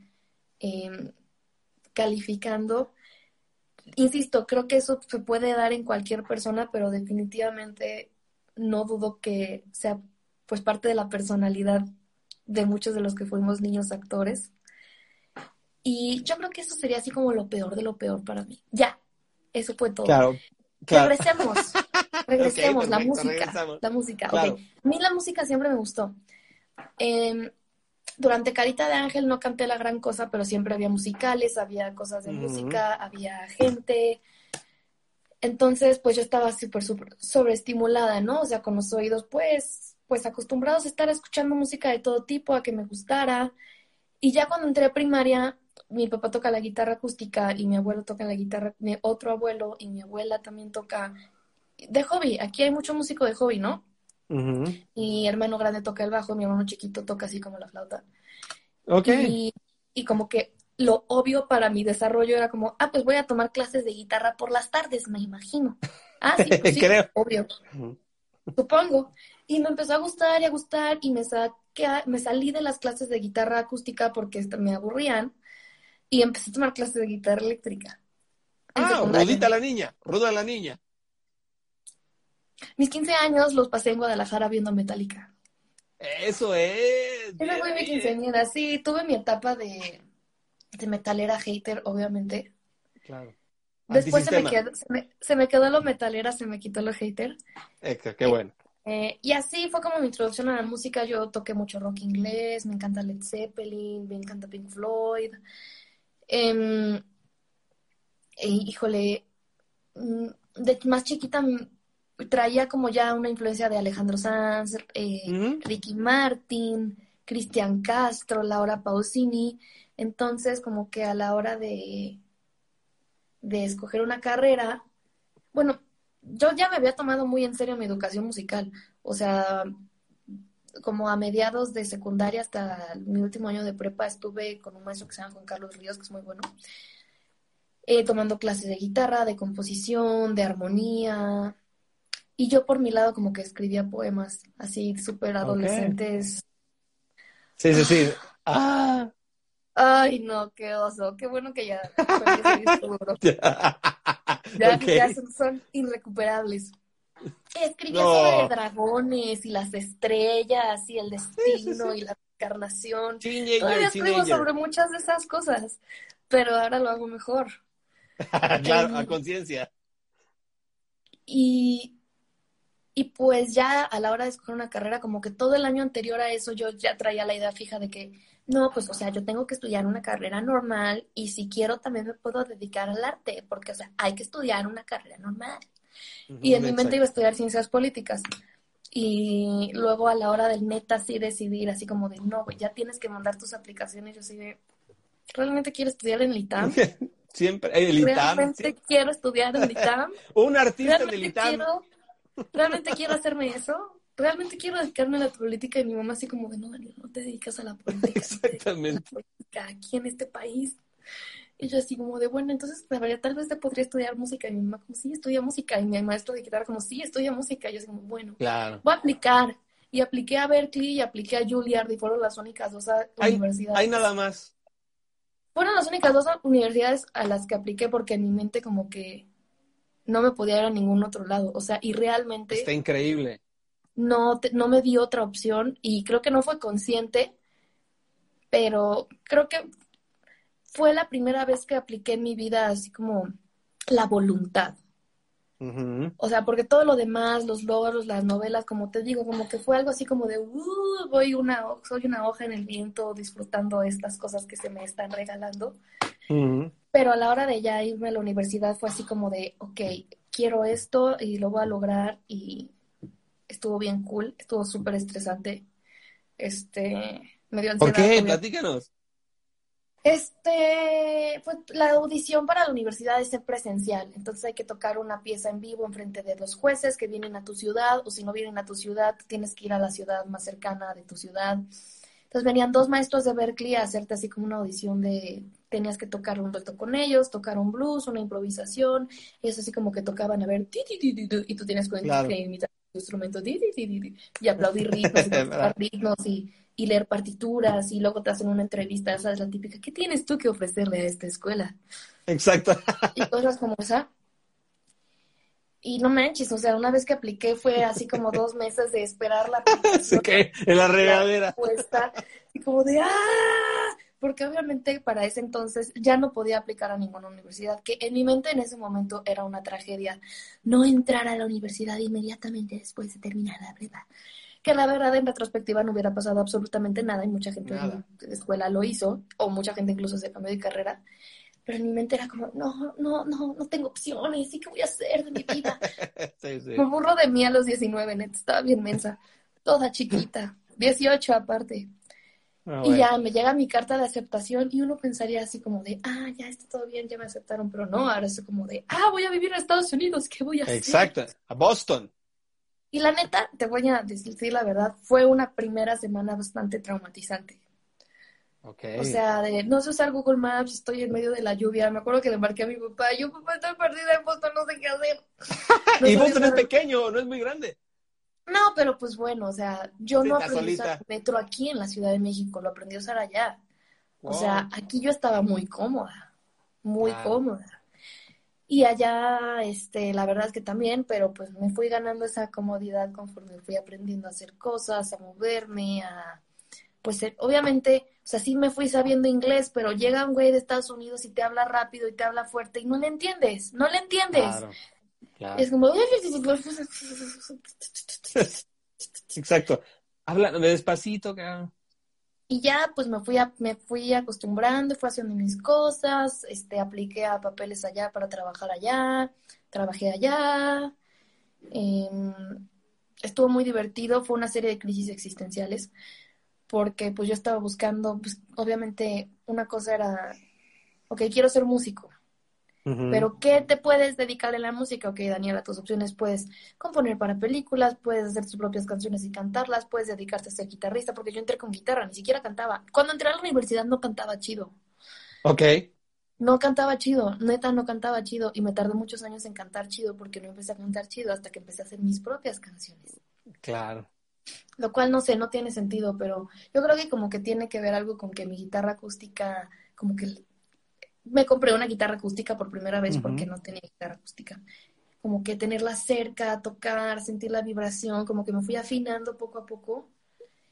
em, calificando, insisto, creo que eso se puede dar en cualquier persona, pero definitivamente no dudo que sea pues parte de la personalidad de muchos de los que fuimos niños actores. Y yo creo que eso sería así como lo peor de lo peor para mí. Ya, eso fue todo. Claro. Regresemos, regresemos, la música, la música. A mí la música siempre me gustó. Eh, durante Carita de Ángel no canté la gran cosa, pero siempre había musicales, había cosas de música, había gente. Entonces, pues yo estaba súper, súper sobreestimulada, ¿no? O sea, con los oídos, pues, pues acostumbrados a estar escuchando música de todo tipo, a que me gustara. Y ya cuando entré a primaria, mi papá toca la guitarra acústica y mi abuelo toca la guitarra, mi otro abuelo y mi abuela también toca de hobby. Aquí hay mucho músico de hobby, ¿no? Y mi hermano grande toca el bajo, mi hermano chiquito toca así como la flauta. Ok. Y, y como que lo obvio para mi desarrollo era como, ah, pues voy a tomar clases de guitarra por las tardes, me imagino. Ah, sí, pues sí, Creo. obvio, supongo. Y me empezó a gustar y a gustar y me, saqué, me salí de las clases de guitarra acústica porque me aburrían y empecé a tomar clases de guitarra eléctrica. Ah. Rudita la niña, Ruda la niña. Mis 15 años los pasé en Guadalajara viendo Metallica. Eso es. Esa fue mi quinceañera, sí, tuve mi etapa de, de metalera hater, obviamente. Claro. Después se me, quedó, se, me, se me quedó lo metalera, se me quitó lo hater. Exa, qué bueno. Eh, y así fue como mi introducción a la música. Yo toqué mucho rock inglés, me encanta Led Zeppelin, me encanta Pink Floyd. Em, e, híjole, mm, de más chiquita traía como ya una influencia de Alejandro Sanz, eh. Ricky Martin, Cristian Castro, Laura Pausini. Entonces, como que a la hora de, de escoger una carrera, bueno, yo ya me había tomado muy en serio mi educación musical. O sea, como a mediados de secundaria hasta mi último año de prepa estuve con un maestro que se llama Juan Carlos Ríos, que es muy bueno, eh, tomando clases de guitarra, de composición, de armonía. Y yo por mi lado como que escribía poemas así súper adolescentes. Sí, sí, sí. Ah. Ay, no, qué oso. Qué bueno que ya duro. Ya, Ok. ya son, son irrecuperables. Escribía No. sobre dragones y las estrellas y el destino y la encarnación. Todavía Teenager, escribo teenager. sobre muchas de esas cosas, pero ahora lo hago mejor. claro, a conciencia. Y, y pues ya a la hora de escoger una carrera, como que todo el año anterior a eso yo ya traía la idea fija de que, no, pues o sea, yo tengo que estudiar una carrera normal y si quiero también me puedo dedicar al arte, porque o sea, hay que estudiar una carrera normal. Y en mi mente iba a estudiar ciencias políticas. Y luego a la hora del neta sí decidir, así como de, no, güey, ya tienes que mandar tus aplicaciones. Yo así de, ¿realmente quiero estudiar en el ITAM? Siempre, eh, el ITAM. ¿Realmente quiero estudiar en el ITAM? Un artista en el ¿Realmente ITAM. quiero, ¿Realmente quiero hacerme eso? ¿Realmente quiero dedicarme a la política? Y mi mamá así como de, no, Daniel, no te dedicas a la política. no la Exactamente. política aquí en este país. Y yo así como de, bueno, entonces la verdad, tal vez te podría estudiar música. Y mi mamá como, sí, estudia música. Y mi maestro de guitarra como, sí, estudia música. Y yo así como, bueno, Claro. voy a aplicar. Y apliqué a Berkeley y apliqué a Juilliard y fueron las únicas dos Hay, universidades. hay nada más. Fueron las únicas dos universidades a las que apliqué porque en mi mente como que no me podía ir a ningún otro lado. O sea, y realmente Está increíble. no, te- no me di otra opción y creo que no fue consciente, pero creo que fue la primera vez que apliqué en mi vida así como la voluntad. O sea, porque todo lo demás, los logros, las novelas, como te digo, como que fue algo así como de, "Uh, voy una, soy una hoja en el viento disfrutando estas cosas que se me están regalando. Pero a la hora de ya irme a la universidad fue así como de, ok, quiero esto y lo voy a lograr y estuvo bien cool, estuvo súper estresante. Este, me dio ¿Por ansiedad. qué? obvio. Platícanos. Este, pues la audición para la universidad es en presencial, entonces hay que tocar una pieza en vivo en frente de los jueces que vienen a tu ciudad, o si no vienen a tu ciudad, tienes que ir a la ciudad más cercana de tu ciudad. Entonces venían dos maestros de Berkeley a hacerte así como una audición de, tenías que tocar un reto con ellos, tocar un blues, una improvisación, ellos así como que tocaban a ver, ti, ti, ti, ti, ti, y tú tienes que Claro. imitar tu instrumento, y aplaudir ritmos, y ritmos, y, y leer partituras, y luego te hacen una entrevista, esa es la típica, ¿qué tienes tú que ofrecerle a esta escuela? Exacto. y cosas como esa. Y no manches, o sea, una vez que apliqué fue así como dos meses de esperar la aplicación, que en la regadera. y como de ¡ah! Porque obviamente para ese entonces ya no podía aplicar a ninguna universidad, que en mi mente en ese momento era una tragedia no entrar a la universidad inmediatamente después de terminar la prepa. Que la verdad en retrospectiva no hubiera pasado absolutamente nada y mucha gente Nada. de la escuela lo hizo, o mucha gente incluso se cambió de carrera. Pero en mi mente era como, no, no, no, no tengo opciones, ¿y qué voy a hacer de mi vida? Sí, sí. Me burro de mí a los 19, neta, estaba bien mensa. toda chiquita, 18 aparte. Ah, y ya me llega mi carta de aceptación y uno pensaría así como de, ah, ya está todo bien, ya me aceptaron, pero no, ahora es como de, ah, voy a vivir en Estados Unidos, ¿qué voy a hacer? Exacto, a Boston. Y la neta, te voy a decir la verdad, fue una primera semana bastante traumatizante. Okay. O sea, de no sé usar Google Maps, estoy en medio de la lluvia. Me acuerdo que le marqué a mi papá, yo papá estoy perdida en Boston, no sé qué hacer. y Boston es pequeño, no es muy grande. No, pero pues bueno, o sea, yo no aprendí a usar metro aquí en la Ciudad de México, lo aprendí a usar allá. O sea, aquí yo estaba muy cómoda, muy cómoda. Y allá, este, la verdad es que también, pero pues me fui ganando esa comodidad conforme fui aprendiendo a hacer cosas, a moverme, a, pues eh, obviamente, sea, sí me fui sabiendo inglés, pero llega un güey de Estados Unidos y te habla rápido y te habla fuerte y no le entiendes, no le entiendes. Es como... Exacto. Habla despacito, Y ya, pues me fui, me fui acostumbrando, fui haciendo mis cosas, este, apliqué a papeles allá para trabajar allá, trabajé allá. Em, estuvo muy divertido, fue una serie de crisis existenciales, porque pues yo estaba buscando, pues obviamente una cosa era, ok, quiero ser músico, pero ¿qué te puedes dedicar a la música? Ok, Daniela, tus opciones puedes componer para películas, puedes hacer tus propias canciones y cantarlas, puedes dedicarte a ser guitarrista, porque yo entré con guitarra, ni siquiera cantaba. Cuando entré a la universidad no cantaba chido. Ok. No cantaba chido, neta no cantaba chido y me tardé muchos años en cantar chido porque no empecé a cantar chido hasta que empecé a hacer mis propias canciones. Claro. Lo cual no sé, no tiene sentido, pero yo creo que como que tiene que ver algo con que mi guitarra acústica como que me compré una guitarra acústica por primera vez porque no tenía guitarra acústica. Como que tenerla cerca, tocar, sentir la vibración, como que me fui afinando poco a poco.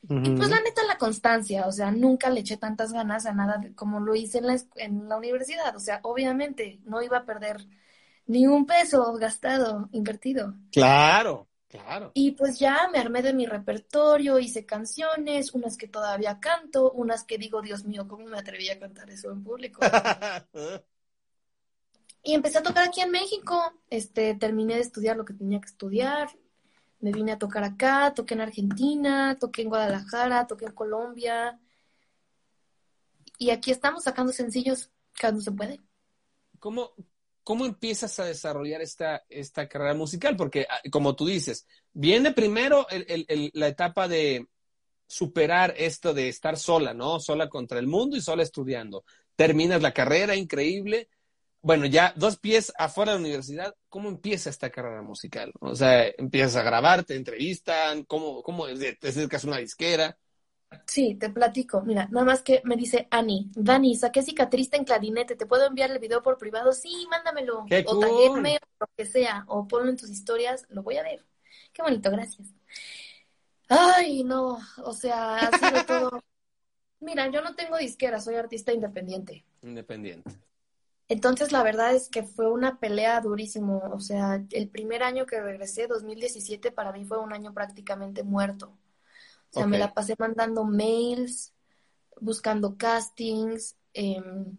Y pues la neta, la constancia, o sea, nunca le eché tantas ganas a nada como lo hice en la, en la universidad. O sea, obviamente no iba a perder ni un peso gastado, invertido. Claro. Claro. Y pues ya me armé de mi repertorio, hice canciones, unas que todavía canto, unas que digo, Dios mío, ¿cómo me atreví a cantar eso en público? y empecé a tocar aquí en México, este, terminé de estudiar lo que tenía que estudiar, me vine a tocar acá, toqué en Argentina, toqué en Guadalajara, toqué en Colombia. Y aquí estamos sacando sencillos cuando se puede. ¿Cómo, ¿cómo empiezas a desarrollar esta, esta carrera musical? Porque, ah, como tú dices, viene primero la etapa de superar esto de estar sola, ¿no? Sola contra el mundo y sola estudiando. Terminas la carrera, increíble. Bueno, ya dos pies afuera de la universidad, ¿cómo empieza esta carrera musical? O sea, empiezas a grabar, te entrevistan, ¿cómo, cómo te acercas a una disquera? Sí, te platico. Mira, nada más que me dice Ani, Dani, saqué cicatriz en clarinete, ¿te puedo enviar el video por privado? Sí, mándamelo. Qué o o lo que sea, o ponlo en tus historias, lo voy a ver. Qué bonito, gracias. Ay, no, o sea, ha sido todo. Mira, yo no tengo disquera, soy artista independiente. Independiente. Entonces, la verdad es que fue una pelea durísimo. O sea, el primer año que regresé, 2017, para mí fue un año prácticamente muerto. Sea, me la pasé mandando mails, buscando castings, em,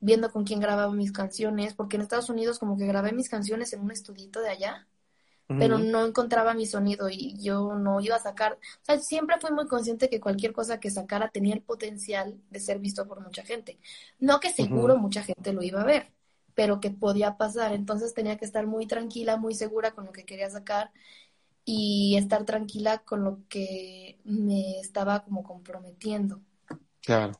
viendo con quién grababa mis canciones, porque en Estados Unidos como que grabé mis canciones en un estudito de allá, pero no encontraba mi sonido y yo no iba a sacar, o sea, siempre fui muy consciente que cualquier cosa que sacara tenía el potencial de ser visto por mucha gente. No que seguro mucha gente lo iba a ver, pero que podía pasar, entonces tenía que estar muy tranquila, muy segura con lo que quería sacar y estar tranquila con lo que me estaba como comprometiendo. Claro.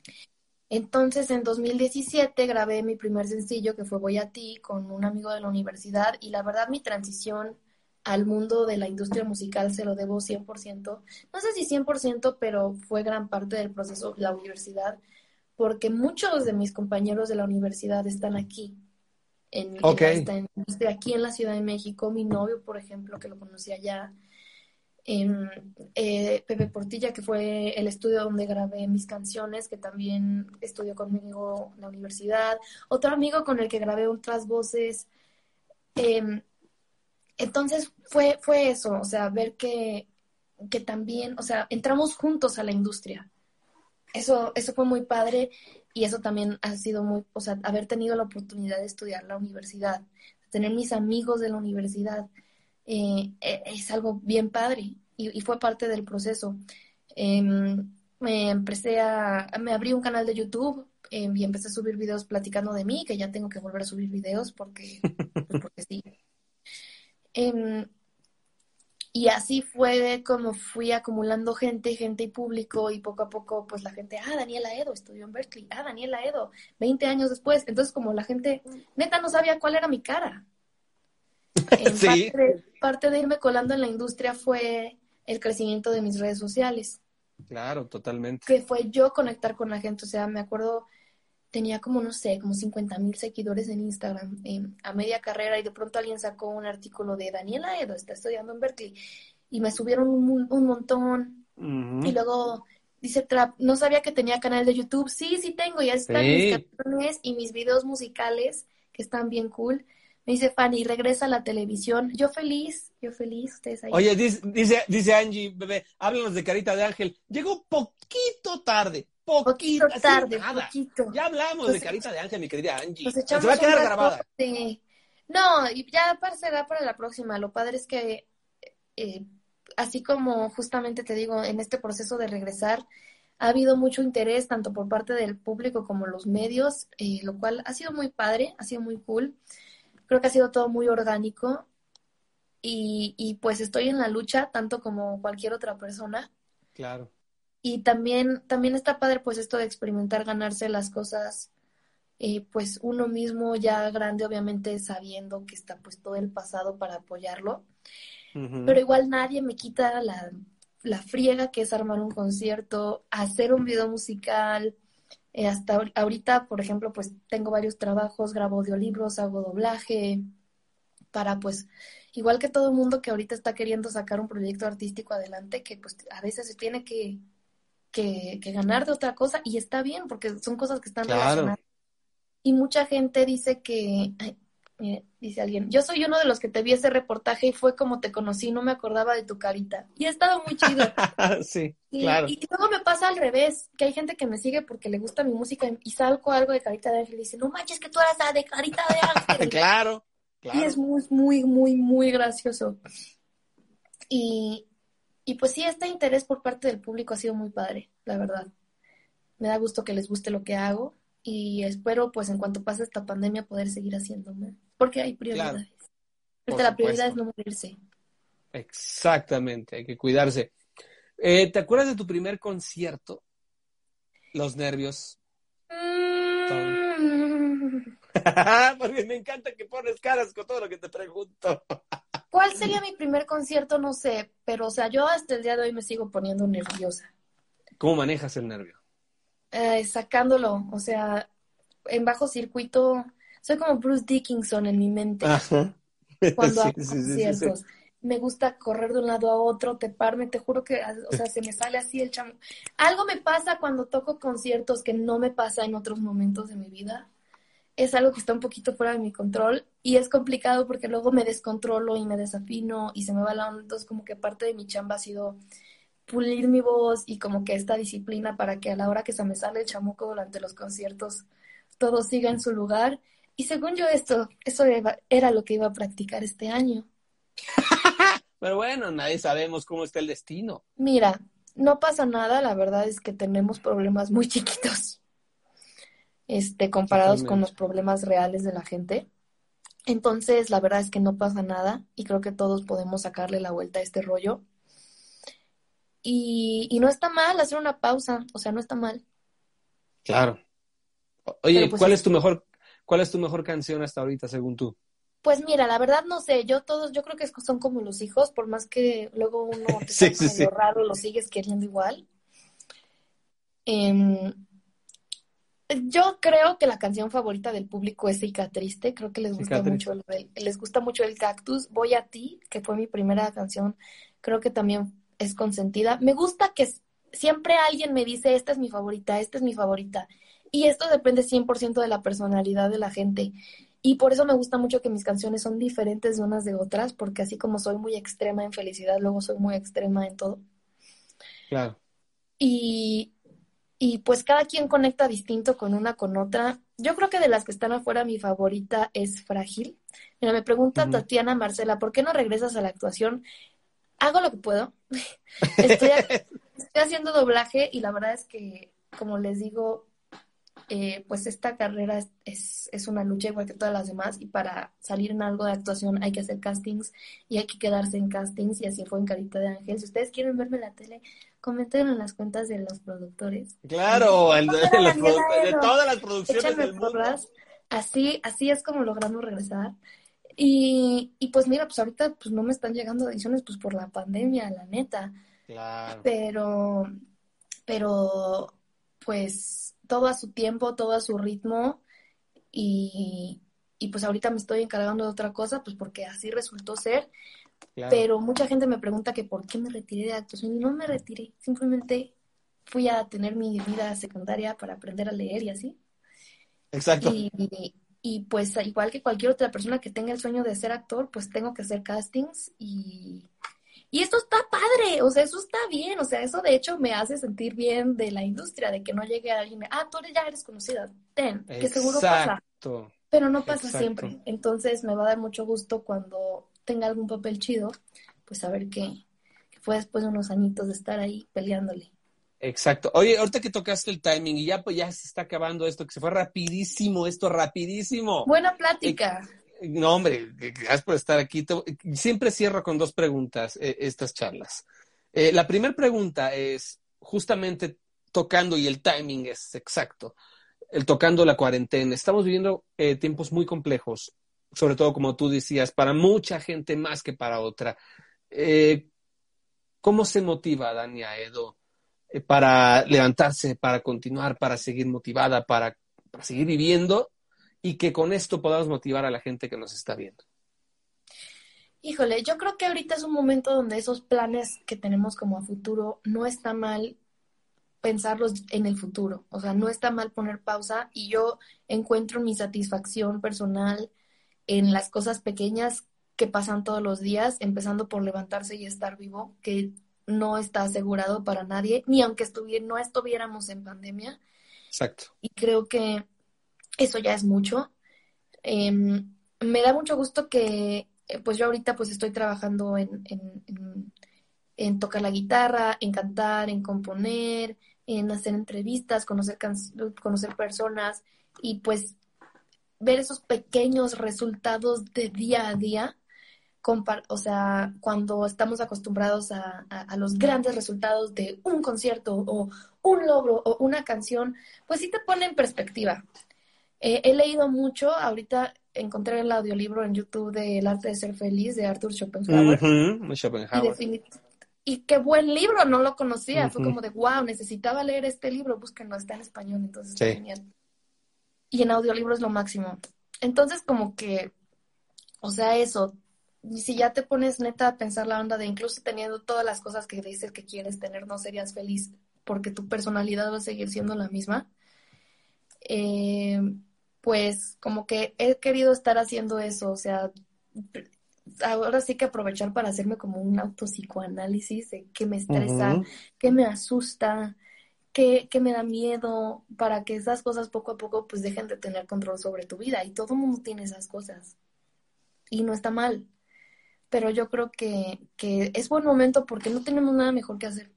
Entonces, en 2017 grabé mi primer sencillo que fue Voy a ti con un amigo de la universidad y la verdad mi transición al mundo de la industria musical se lo debo 100%. No sé si 100%, pero fue gran parte del proceso la universidad porque muchos de mis compañeros de la universidad están aquí en, aquí en la Ciudad de México, mi novio, por ejemplo, que lo conocí allá, en, eh, Pepe Portilla, que fue el estudio donde grabé mis canciones, que también estudió conmigo en la universidad, otro amigo con el que grabé otras voces. Em, entonces fue, fue eso, o sea, ver que, que también, o sea, entramos juntos a la industria. Eso, eso fue muy padre y eso también ha sido muy, o sea, haber tenido la oportunidad de estudiar la universidad, tener mis amigos de la universidad, eh, e, es algo bien padre. y, fue parte del proceso. Em, me empecé a, me abrí un canal de YouTube em, y empecé a subir videos platicando de mí, que ya tengo que volver a subir videos porque, porque sí. Y así fue como fui acumulando gente, gente y público y poco a poco pues la gente, ah, Daniela Edo estudió en Berkeley, ah, Daniela Edo, 20 años después. Entonces como la gente neta no sabía cuál era mi cara. sí. parte de irme colando en la industria fue el crecimiento de mis redes sociales. Claro, totalmente. Que fue yo conectar con la gente. O sea, me acuerdo, tenía como, no sé, como 50 mil seguidores en Instagram a media carrera y de pronto alguien sacó un artículo de Daniela Edo, está estudiando en Berkeley. Y me subieron un, montón. Y luego dice Trap, no sabía que tenía canal de YouTube. Sí, sí tengo, ya están mis canciones y mis videos musicales que están bien cool. Me dice Fanny, regresa a la televisión. Yo feliz, yo feliz, ustedes ahí. Oye, dice, dice, Angie, bebé, háblanos de Carita de Ángel. Llegó poquito tarde, poquito, tarde, poquito. Ya hablamos de Carita de Ángel, mi querida Angie. Se va a quedar grabada. No, ya será para la próxima. Lo padre es que, eh, así como justamente te digo, en este proceso de regresar, ha habido mucho interés tanto por parte del público como los medios, eh, lo cual ha sido muy padre, ha sido muy cool. Creo que ha sido todo muy orgánico y, y pues estoy en la lucha tanto como cualquier otra persona. Claro. Y también, también está padre pues esto de experimentar, ganarse las cosas, eh, pues uno mismo ya grande, obviamente sabiendo que está pues todo el pasado para apoyarlo. Pero igual nadie me quita la, la friega que es armar un concierto, hacer un video musical, eh, hasta ahorita, por ejemplo, pues tengo varios trabajos, grabo audiolibros, hago doblaje, para pues, igual que todo el mundo que ahorita está queriendo sacar un proyecto artístico adelante, que pues a veces se tiene que, que, ganar de otra cosa y está bien, porque son cosas que están relacionadas. Y mucha gente dice que, dice alguien, yo soy uno de los que te vi ese reportaje y fue como te conocí, no me acordaba de tu carita. Y ha estado muy chido. sí, y, claro. Y luego me pasa al revés, que hay gente que me sigue porque le gusta mi música y salgo algo de carita de ángel y dice, no manches que tú eres la de carita de ángel. claro, claro. Y es muy, muy, muy, muy gracioso. Y, y pues sí, este interés por parte del público ha sido muy padre, la verdad. Me da gusto que les guste lo que hago y espero pues en cuanto pase esta pandemia poder seguir haciéndome porque hay prioridades. la prioridad es no morirse. Exactamente, hay que cuidarse. Eh, ¿Te acuerdas de tu primer concierto? Los nervios. Mm. porque me encanta que pones caras con todo lo que te pregunto. ¿Cuál sería mi primer concierto? No sé, pero o sea, yo hasta el día de hoy me sigo poniendo nerviosa. ¿Cómo manejas el nervio? Eh, sacándolo, o sea, en bajo circuito soy como Bruce Dickinson en mi mente. Cuando hago conciertos. me gusta correr de un lado a otro, teparme, te juro que, o sea, se me sale así el chamo. Algo me pasa cuando toco conciertos que no me pasa en otros momentos de mi vida. Es algo que está un poquito fuera de mi control y es complicado porque luego me descontrolo y me desafino y se me va la onda. Entonces, como que parte de mi chamba ha sido pulir mi voz y como que esta disciplina para que a la hora que se me sale el chamuco durante los conciertos todo siga en su lugar y según yo esto, eso era lo que iba a practicar este año. Pero bueno, nadie sabemos cómo está el destino. Mira, no pasa nada, la verdad es que tenemos problemas muy chiquitos. Este, comparados con los problemas reales de la gente. Entonces, la verdad es que no pasa nada y creo que todos podemos sacarle la vuelta a este rollo. Y, y no está mal hacer una pausa, o sea, no está mal. Claro. Oye, pues ¿cuál es tu mejor ¿Cuál es tu mejor canción hasta ahorita, según tú? Pues mira, la verdad no sé, yo todos, yo creo que son como los hijos, por más que luego uno te sí, sí, raro, lo sigues queriendo igual. Em, yo creo que la canción favorita del público es Ica Triste, creo que les gusta mucho el, les gusta mucho el cactus. Voy a ti, que fue mi primera canción, creo que también es consentida. Me gusta que siempre alguien me dice, esta es mi favorita, esta es mi favorita. Y esto depende 100% de la personalidad de la gente. Y por eso me gusta mucho que mis canciones son diferentes de unas de otras, porque así como soy muy extrema en felicidad, luego soy muy extrema en todo. Claro. Y, y pues cada quien conecta distinto con una con otra. Yo creo que de las que están afuera mi favorita es Frágil. Mira, me pregunta Tatiana Marcela, ¿por qué no regresas a la actuación? hago lo que puedo. estoy, estoy haciendo doblaje y la verdad es que, como les digo, eh, pues esta carrera es, es, una lucha igual que todas las demás y para salir en algo de actuación hay que hacer castings y hay que quedarse en castings y así fue en Carita de Ángel. Si ustedes quieren verme en la tele, comenten en las cuentas de los productores. Claro, de, todas las producciones del mundo. Así, así es como logramos regresar. Y, y pues mira, pues ahorita pues no me están llegando ediciones pues por la pandemia, la neta. Claro. Pero, pero pues todo a su tiempo, todo a su ritmo y, pues ahorita me estoy encargando de otra cosa, pues porque así resultó ser. Pero mucha gente me pregunta que por qué me retiré de actuación y no me retiré, simplemente fui a tener mi vida secundaria para aprender a leer y así. Exacto. Y, y, pues igual que cualquier otra persona que tenga el sueño de ser actor, pues tengo que hacer castings y, y esto está padre, o sea, eso está bien, o sea, eso de hecho me hace sentir bien de la industria, de que no llegue alguien, ah, tú ya eres conocida, ten, que seguro pasa. Pero no pasa siempre. Entonces me va a dar mucho gusto cuando tenga algún papel chido, pues saber que, que fue después de unos añitos de estar ahí peleándole. Exacto. Oye, ahorita que tocaste el timing y ya pues ya se está acabando esto, que se fue rapidísimo, esto rapidísimo. Buena plática. No, hombre, gracias por estar aquí. Siempre cierro con dos preguntas eh, estas charlas. Eh, la primera pregunta es justamente tocando, y el timing es exacto, el tocando la cuarentena. Estamos viviendo eh, tiempos muy complejos, sobre todo como tú decías, para mucha gente más que para otra. ¿Cómo se motiva Dania Edo para levantarse, para continuar, para seguir motivada, para seguir viviendo y que con esto podamos motivar a la gente que nos está viendo? Híjole, yo creo que ahorita es un momento donde esos planes que tenemos como a futuro no está mal pensarlos en el futuro, o sea, no está mal poner pausa y yo encuentro mi satisfacción personal en las cosas pequeñas que pasan todos los días, empezando por levantarse y estar vivo, que no está asegurado para nadie, ni aunque no estuviéramos en pandemia. Exacto. Y creo que eso ya es mucho. Em, me da mucho gusto que, eh, pues yo ahorita pues estoy trabajando en, en, tocar la guitarra, en cantar, en componer, en hacer entrevistas, conocer, conocer personas y pues ver esos pequeños resultados de día a día. O sea, cuando estamos acostumbrados a, a, los grandes resultados de un concierto o un logro o una canción, pues sí te pone en perspectiva. Eh, he leído mucho, ahorita encontré el audiolibro en YouTube de El arte de ser feliz de Arthur Schopenhauer. Y, qué buen libro, no lo conocía. Fue como de, wow, necesitaba leer este libro, no está en español, entonces genial. Y en audiolibro es lo máximo. Entonces, como que, o sea, eso, si ya te pones neta a pensar la onda de incluso teniendo todas las cosas que dices que quieres tener, no serías feliz porque tu personalidad va a seguir siendo la misma. Eh, pues como que he querido estar haciendo eso, o sea, ahora sí que aprovechar para hacerme como un autopsicoanálisis de qué me estresa, qué me asusta, qué, me da miedo, para que esas cosas poco a poco pues dejen de tener control sobre tu vida. Y todo el mundo tiene esas cosas. Y no está mal. Pero yo creo que, que es buen momento porque no tenemos nada mejor que hacer.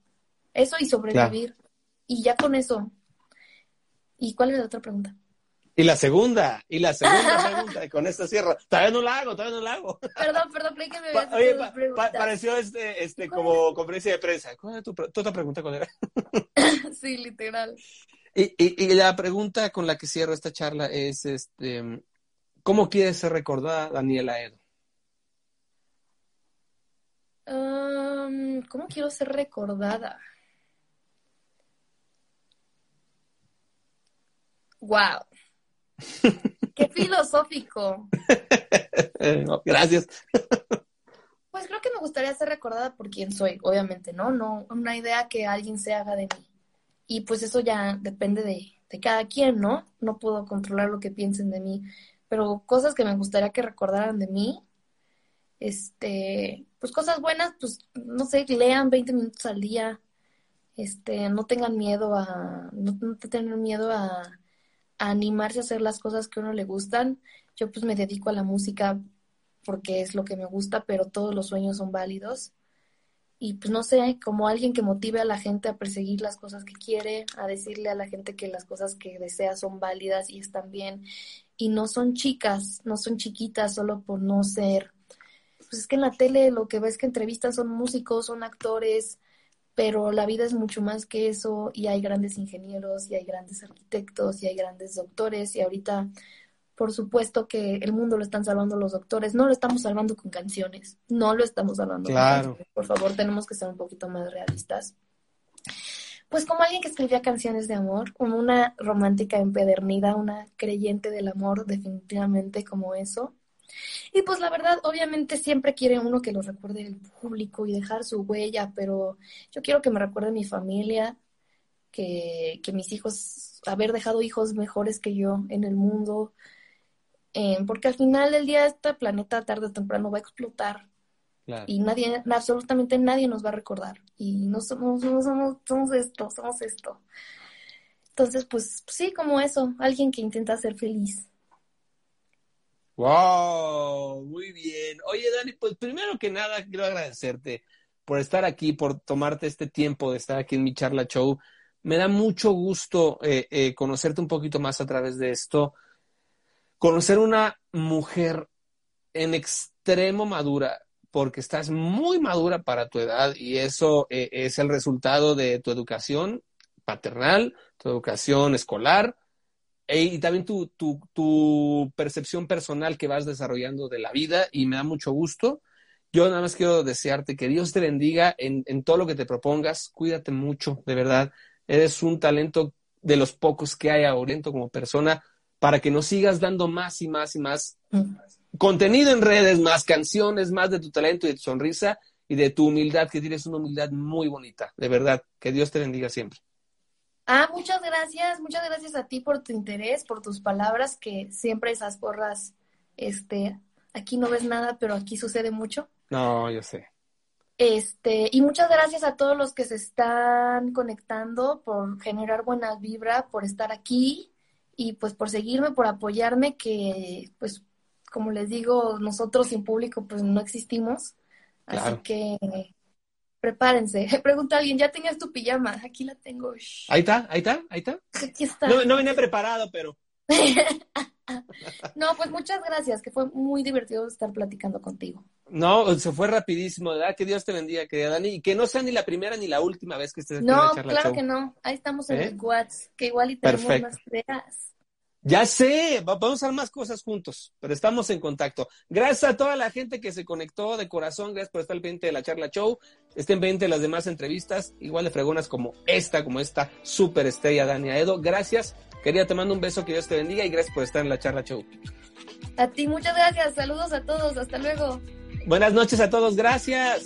Eso y sobrevivir. Y ya con eso. ¿Y cuál es la otra pregunta? Y la segunda, y la segunda pregunta, y con esta cierro. Todavía no la hago, todavía no la hago. Perdón, perdón, que me pa, Oye, pareció este, este como conferencia de prensa. ¿Cuál era tu, tu otra pregunta? ¿Cuál era? sí, literal. Y, y, y, la pregunta con la que cierro esta charla es, este, ¿cómo quieres ser recordada Daniela Edo? Um, ¿Cómo quiero ser recordada? Wow. Qué filosófico. Gracias. Pues creo que me gustaría ser recordada por quien soy, obviamente, ¿no? No una idea que alguien se haga de mí. Y pues eso ya depende de, de cada quien, ¿no? No puedo controlar lo que piensen de mí. Pero cosas que me gustaría que recordaran de mí, este, pues cosas buenas, pues no sé, lean 20 minutos al día, este, no tengan miedo a, no, no tengan miedo a, animarse a hacer las cosas que a uno le gustan. Yo pues me dedico a la música porque es lo que me gusta, pero todos los sueños son válidos. y pues no sé, como alguien que motive a la gente a perseguir las cosas que quiere, a decirle a la gente que las cosas que desea son válidas y están bien y no son chicas, no son chiquitas solo por no ser. Pues es que en la tele lo que ves que entrevistan son músicos, son actores, pero la vida es mucho más que eso y hay grandes ingenieros y hay grandes arquitectos y hay grandes doctores y ahorita por supuesto que el mundo lo están salvando los doctores, no lo estamos salvando con canciones, no lo estamos salvando con canciones. Por favor, tenemos que ser un poquito más realistas. Pues como alguien que escribía canciones de amor, como una romántica empedernida, una creyente del amor, definitivamente como eso. Y pues la verdad, obviamente siempre quiere uno que lo recuerde el público y dejar su huella, pero yo quiero que me recuerde mi familia, que, que mis hijos, haber dejado hijos mejores que yo en el mundo, eh, porque al final del día este planeta tarde o temprano va a explotar y nadie, absolutamente nadie nos va a recordar y no somos, no somos, somos esto, somos esto. Entonces, pues sí, como eso, alguien que intenta ser feliz. Wow, muy bien. Oye, Dani, pues primero que nada quiero agradecerte por estar aquí, por tomarte este tiempo de estar aquí en mi charla show. Me da mucho gusto eh, eh, conocerte un poquito más a través de esto conocer una mujer en extremo madura, porque estás muy madura para tu edad y eso eh, es el resultado de tu educación paternal, tu educación escolar y también tu, tu, percepción personal que vas desarrollando de la vida y me da mucho gusto. Yo nada más quiero desearte que Dios te bendiga en, en todo lo que te propongas. Cuídate mucho, de verdad. Eres un talento de los pocos que hay ahorita como persona para que nos sigas dando más y más y más contenido en redes, más canciones, más de tu talento y de tu sonrisa y de tu humildad, que tienes una humildad muy bonita, de verdad. Que Dios te bendiga siempre. Ah, muchas gracias, muchas gracias a ti por tu interés, por tus palabras, que siempre esas porras, este, aquí no ves nada, pero aquí sucede mucho. No, yo sé. Este, y muchas gracias a todos los que se están conectando por generar buena vibra, por estar aquí y pues por seguirme, por apoyarme, que pues como les digo, nosotros sin público pues no existimos. Así que prepárense. Pregunta a alguien, ¿ya tenías tu pijama? Aquí la tengo. Ahí está, ahí está, ahí está. Aquí está. No, no venía preparado, pero... no, pues muchas gracias, que fue muy divertido estar platicando contigo. No, se fue rapidísimo, ¿verdad? Que Dios te bendiga, querida Dani, y que no sea ni la primera ni la última vez que estés aquí no, claro que no. Ahí estamos en ¿Eh? el WhatsApp, que igual y tenemos más ideas. Ya sé, vamos a hacer más cosas juntos, pero estamos en contacto. Gracias a toda la gente que se conectó de corazón, gracias por estar pendiente de la charla show. Estén pendientes de las demás entrevistas, igual de fregonas como esta, como esta super estrella Dania Edo. Gracias, quería te mando un beso, que Dios te bendiga y gracias por estar en la charla show. A ti, muchas gracias, saludos a todos, hasta luego. Buenas noches a todos, gracias.